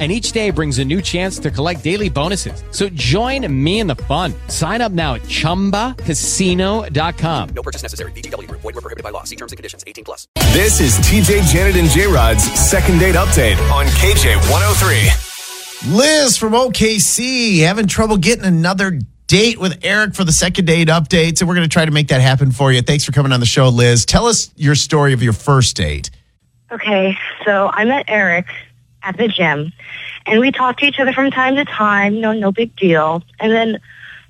And each day brings a new chance to collect daily bonuses. So join me in the fun. Sign up now at chumbacasino.com. No purchase necessary. VGW Group. Void were prohibited by law. See terms and conditions. 18 plus. This is TJ, Janet, and J Rod's second date update on KJ 103. Liz from OKC having trouble getting another date with Eric for the second date update. So we're going to try to make that happen for you. Thanks for coming on the show, Liz. Tell us your story of your first date. Okay, so I met Eric at the gym, and we talked to each other from time to time. No, no big deal. And then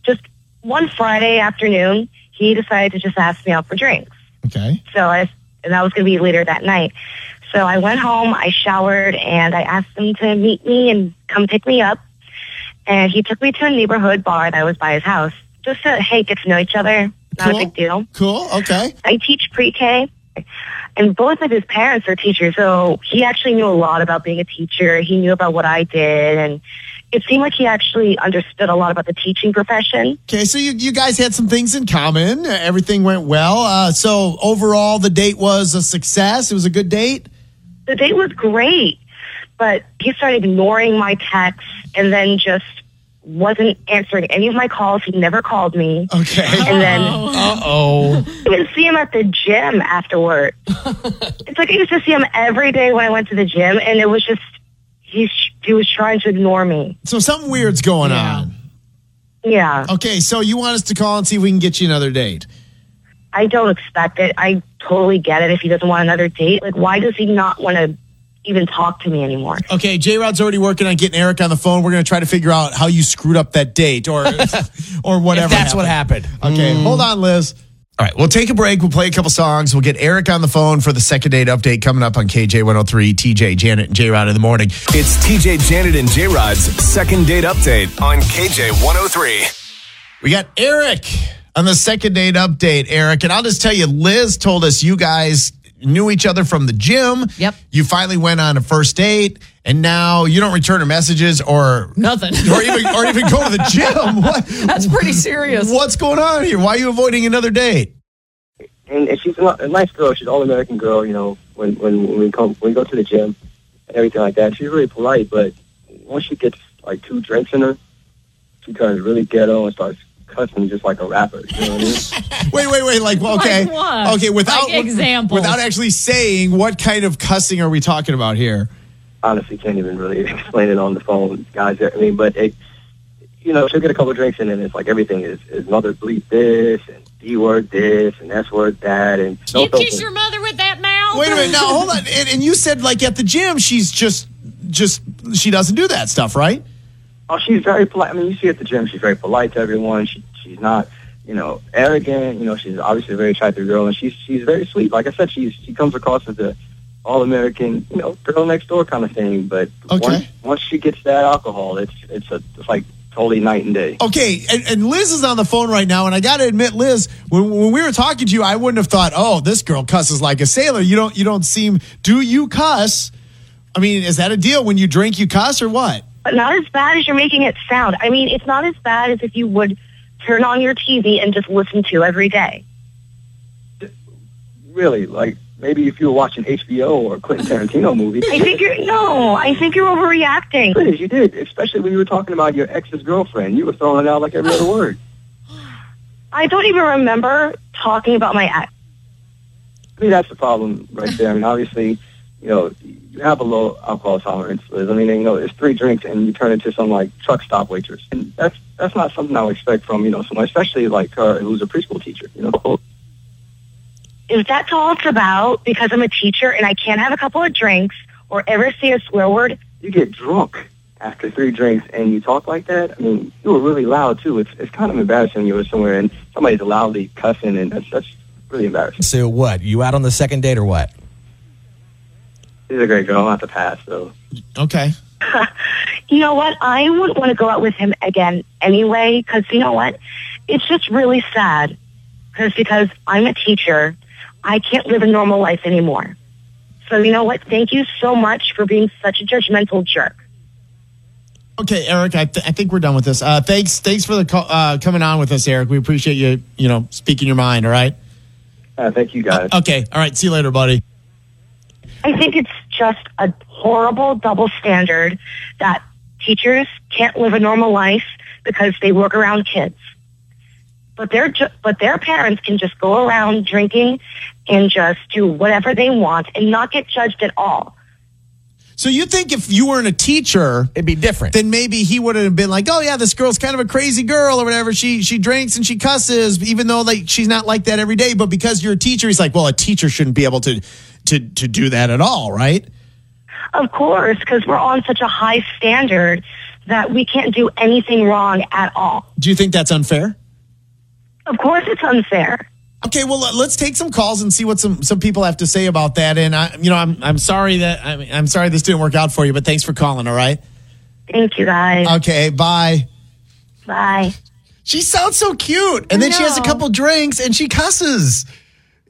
just one Friday afternoon, he decided to just ask me out for drinks. Okay. So I, and that was going to be later that night. So I went home, I showered, and I asked him to meet me and come pick me up. And he took me to a neighborhood bar that was by his house, just to hey get to know each other. Not Cool. a big deal. Cool. Okay. I teach pre-K, and both of his parents are teachers, so he actually knew a lot about being a teacher. He knew about what I did, and it seemed like he actually understood a lot about the teaching profession. Okay. So you, you guys had some things in common. Everything went well. Uh, so overall, the date was a success. It was a good date. The date was great, but he started ignoring my texts and then just wasn't answering any of my calls. He never called me. Okay. And then Uh oh. I didn't see him at the gym afterward. it's like I used to see him every day when I went to the gym, and it was just he's he was trying to ignore me. So something weird's going on. Yeah, Okay. So you want us to call and see if we can get you another date? I don't expect it. I totally get it if he doesn't want another date. Like, why does he not want to even talk to me anymore? Okay, J Rod's already working on getting Eric on the phone. We're going to try to figure out how you screwed up that date or or whatever. If that's what happened. Okay, mm. hold on, Liz. All right, we'll take a break. We'll play a couple songs. We'll get Eric on the phone for the second date update coming up on KJ 103, TJ, Janet, and J Rod in the morning. It's TJ, Janet, and J Rod's second date update on KJ 103. We got Eric on the second date update, Eric. And I'll just tell you, Liz told us you guys knew each other from the gym. Yep. You finally went on a first date, and now you don't return her messages or Nothing. or even or even go to the gym. What, That's pretty serious. what's going on here? Why are you avoiding another date? and, and she's a, a nice girl. She's all American girl. You know, when when when we come when we go to the gym and everything like that, she's really polite. But once she gets like two drinks in her, she turns really ghetto and starts cussing just like a rapper. You know what I mean? Wait, wait, wait. Like, okay, Like what? okay. Without Like examples. without actually saying what kind of cussing are we talking about here? Honestly, can't even really explain it on the phone, guys. I mean, but it, you know, she'll get a couple drinks in, and it's like everything is is mother bleep this and d word this and s word that, and no you kiss your mother with that mouth? Wait a minute. Now, hold on. And, and you said like at the gym, she's just just she doesn't do that stuff, right? Oh, she's very polite. I mean, you see at the gym, she's very polite to everyone. She she's not, you know, arrogant. You know, she's obviously a very shy through girl, and she's she's very sweet. Like I said, she's she comes across as a all American, you know, girl next door kind of thing. But Okay. once once she gets that alcohol, it's it's a it's like totally night and day. Okay, and, and Liz is on the phone right now, and I got to admit, Liz, when, when we were talking to you, I wouldn't have thought, oh, this girl cusses like a sailor. You don't you don't seem. Do you cuss? I mean, is that a deal when you drink, you cuss or what? But not as bad as you're making it sound. I mean, it's not as bad as if you would turn on your TV and just listen to every day. Really, like maybe if you were watching HBO or a Quentin Tarantino movie. I think you're no. I think you're overreacting. Liz, you did, especially when you were talking about your ex's girlfriend. You were throwing it out like every other word. I don't even remember talking about my ex. I mean, that's the problem right there. I mean, obviously, you know, you have a low alcohol tolerance. Liz. I mean, you know, it's three drinks and you turn into some like truck stop waitress, and that's that's not something I would expect from you know someone, especially like her who's a preschool teacher. You know, If that's all it's about, because I'm a teacher and I can't have a couple of drinks or ever say a swear word, you get drunk after three drinks and you talk like that. I mean, you were really loud too. It's it's kind of embarrassing you were somewhere and somebody's loudly cussing, and that's that's really embarrassing. So what? You out on the second date or what? She's a great girl. I'll have to pass though. Okay. you know what? I wouldn't want to go out with him again anyway, because you know what? It's just really sad. Because because I'm a teacher, I can't live a normal life anymore. So you know what? Thank you so much for being such a judgmental jerk. Okay, Eric, I, th- I think we're done with this. Uh, thanks, thanks for the call, uh, coming on with us, Eric. We appreciate you, you know, speaking your mind. All right. Uh, thank you guys. Okay. All right. See you later, buddy. I think it's just a horrible double standard that teachers can't live a normal life because they work around kids. But their ju- but their parents can just go around drinking and just do whatever they want and not get judged at all. So you think if you weren't a teacher, It'd be different. then maybe he would have been like, "Oh yeah, this girl's kind of a crazy girl or whatever. She she drinks and she cusses, even though like she's not like that every day. But because you're a teacher, he's like, well, a teacher shouldn't be able to to to do that at all, right? Of course, because we're on such a high standard that we can't do anything wrong at all. Do you think that's unfair? Of course, it's unfair. Okay, well let- let's take some calls and see what some some people have to say about that. And I, you know, I'm I'm sorry that I mean, I'm sorry this didn't work out for you, but thanks for calling. All right. Thank you, guys. Okay. Bye. Bye. She sounds so cute, and then she has a couple drinks and she cusses.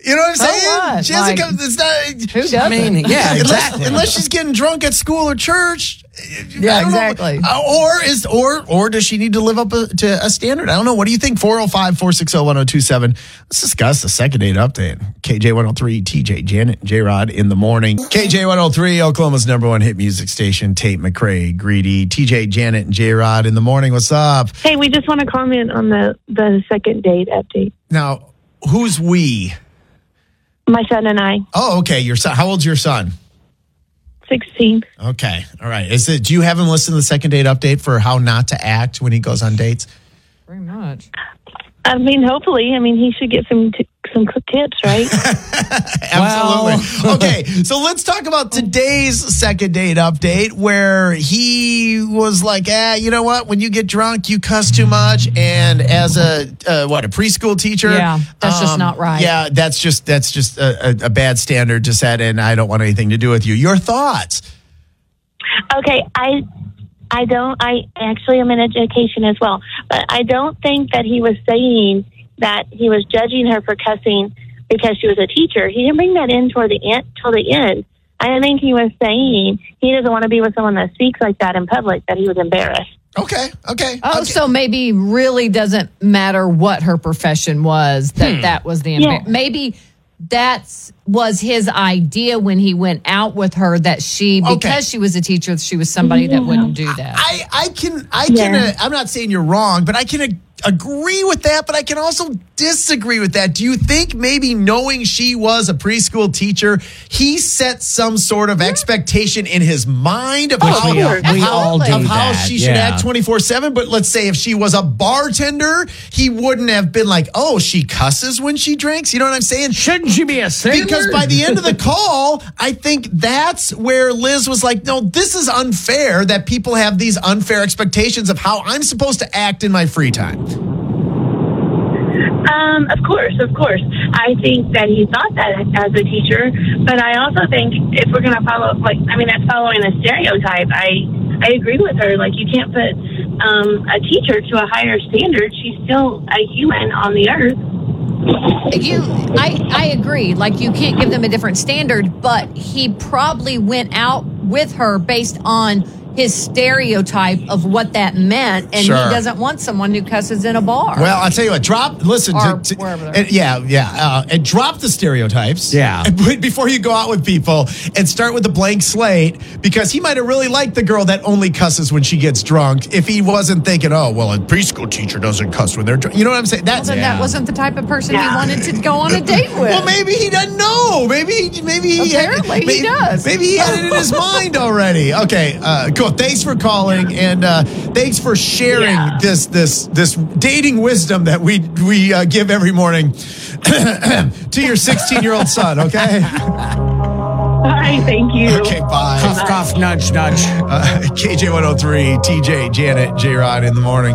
You know what I'm So saying? what? She has Like, a couple. It's not. Who doesn't? I mean, yeah, unless, exactly. unless she's getting drunk at school or church. Yeah, I don't know. exactly. Uh, or is or or does she need to live up a, to a standard? I don't know. What do you think? 405-460-1027. Let's discuss the second date update. KJ 103, TJ Janet, J Rod in the morning. KJ 103, Oklahoma's number one hit music station. Tate McRae, Greedy, TJ Janet, and J Rod in the morning. What's up? Hey, we just want to comment on the the second date update. Now, who's we? My son and I, Oh, okay. Your son. How old's your son? sixteen. Okay. All right. Is it? Do you have him listen to the second date update for how not to act when he goes on dates? Very much. I mean, hopefully, I mean, he should get some t- some quick tips, right? Absolutely. okay, so let's talk about today's second date update where he was like, "Ah, you know what? When you get drunk, you cuss too much." And as a uh, what a preschool teacher, um, Yeah, that's just not right. Yeah, that's just that's just a, a, a bad standard to set, and I don't want anything to do with you. Your thoughts? okay, I I don't. I actually am in education as well, but I don't think that he was saying that he was judging her for cussing because she was a teacher. He didn't bring that in toward the end. Toward the end, I think he was saying he doesn't want to be with someone that speaks like that in public. That he was embarrassed. Okay, okay. Oh, okay. so maybe really doesn't matter what her profession was. That hmm. that was the Yeah. maybe that's was his idea when he went out with her that she because Okay. she was a teacher she was somebody that wouldn't do that. I, I can I can uh, I'm not saying you're wrong, but I can ag- agree with that, but I can also disagree with that. Do you think maybe knowing she was a preschool teacher, he set some sort of expectation in his mind of how, we all- of how, all of how she should yeah. act 24/7, but let's say if she was a bartender, he wouldn't have been like, "Oh, she cusses when she drinks." You know what I'm saying? Shouldn't she be a sailor? Because by the end of the call, I think that's where Liz was like, no, this is unfair that people have these unfair expectations of how I'm supposed to act in my free time. Um, of course, of course. I think that he thought that as a teacher, but I also think if we're going to follow, like, I mean, that's following a stereotype. I I agree with her. Like, you can't put um, a teacher to a higher standard. She's still a human on the earth. You, I, I agree. Like you can't give them a different standard, but he probably went out with her based on his stereotype of what that meant, and Sure. he doesn't want someone who cusses in a bar. Well, I'll tell you what. Drop. Listen. Or to, to- wherever they're- and- yeah, yeah. Uh, and drop the stereotypes. Yeah. And before you go out with people, and start with a blank slate, because he might have really liked the girl that only cusses when she gets drunk. If he wasn't thinking, oh, well, a preschool teacher doesn't cuss when they're drunk. You know what I'm saying? That's then that wasn't the type of person he wanted to go on a date with. Well, maybe he doesn't know. Maybe, maybe he Apparently he maybe, does. Maybe he had it in his mind already. Okay, uh, cool. Thanks for calling, and uh, thanks for sharing Yeah. this this this dating wisdom that we we uh, give every morning to your 16 year old son. Okay. Hi, thank you. Okay. Bye. Cough, cough, nudge, nudge. Uh, KJ 103, TJ, Janet, J Rod in the morning.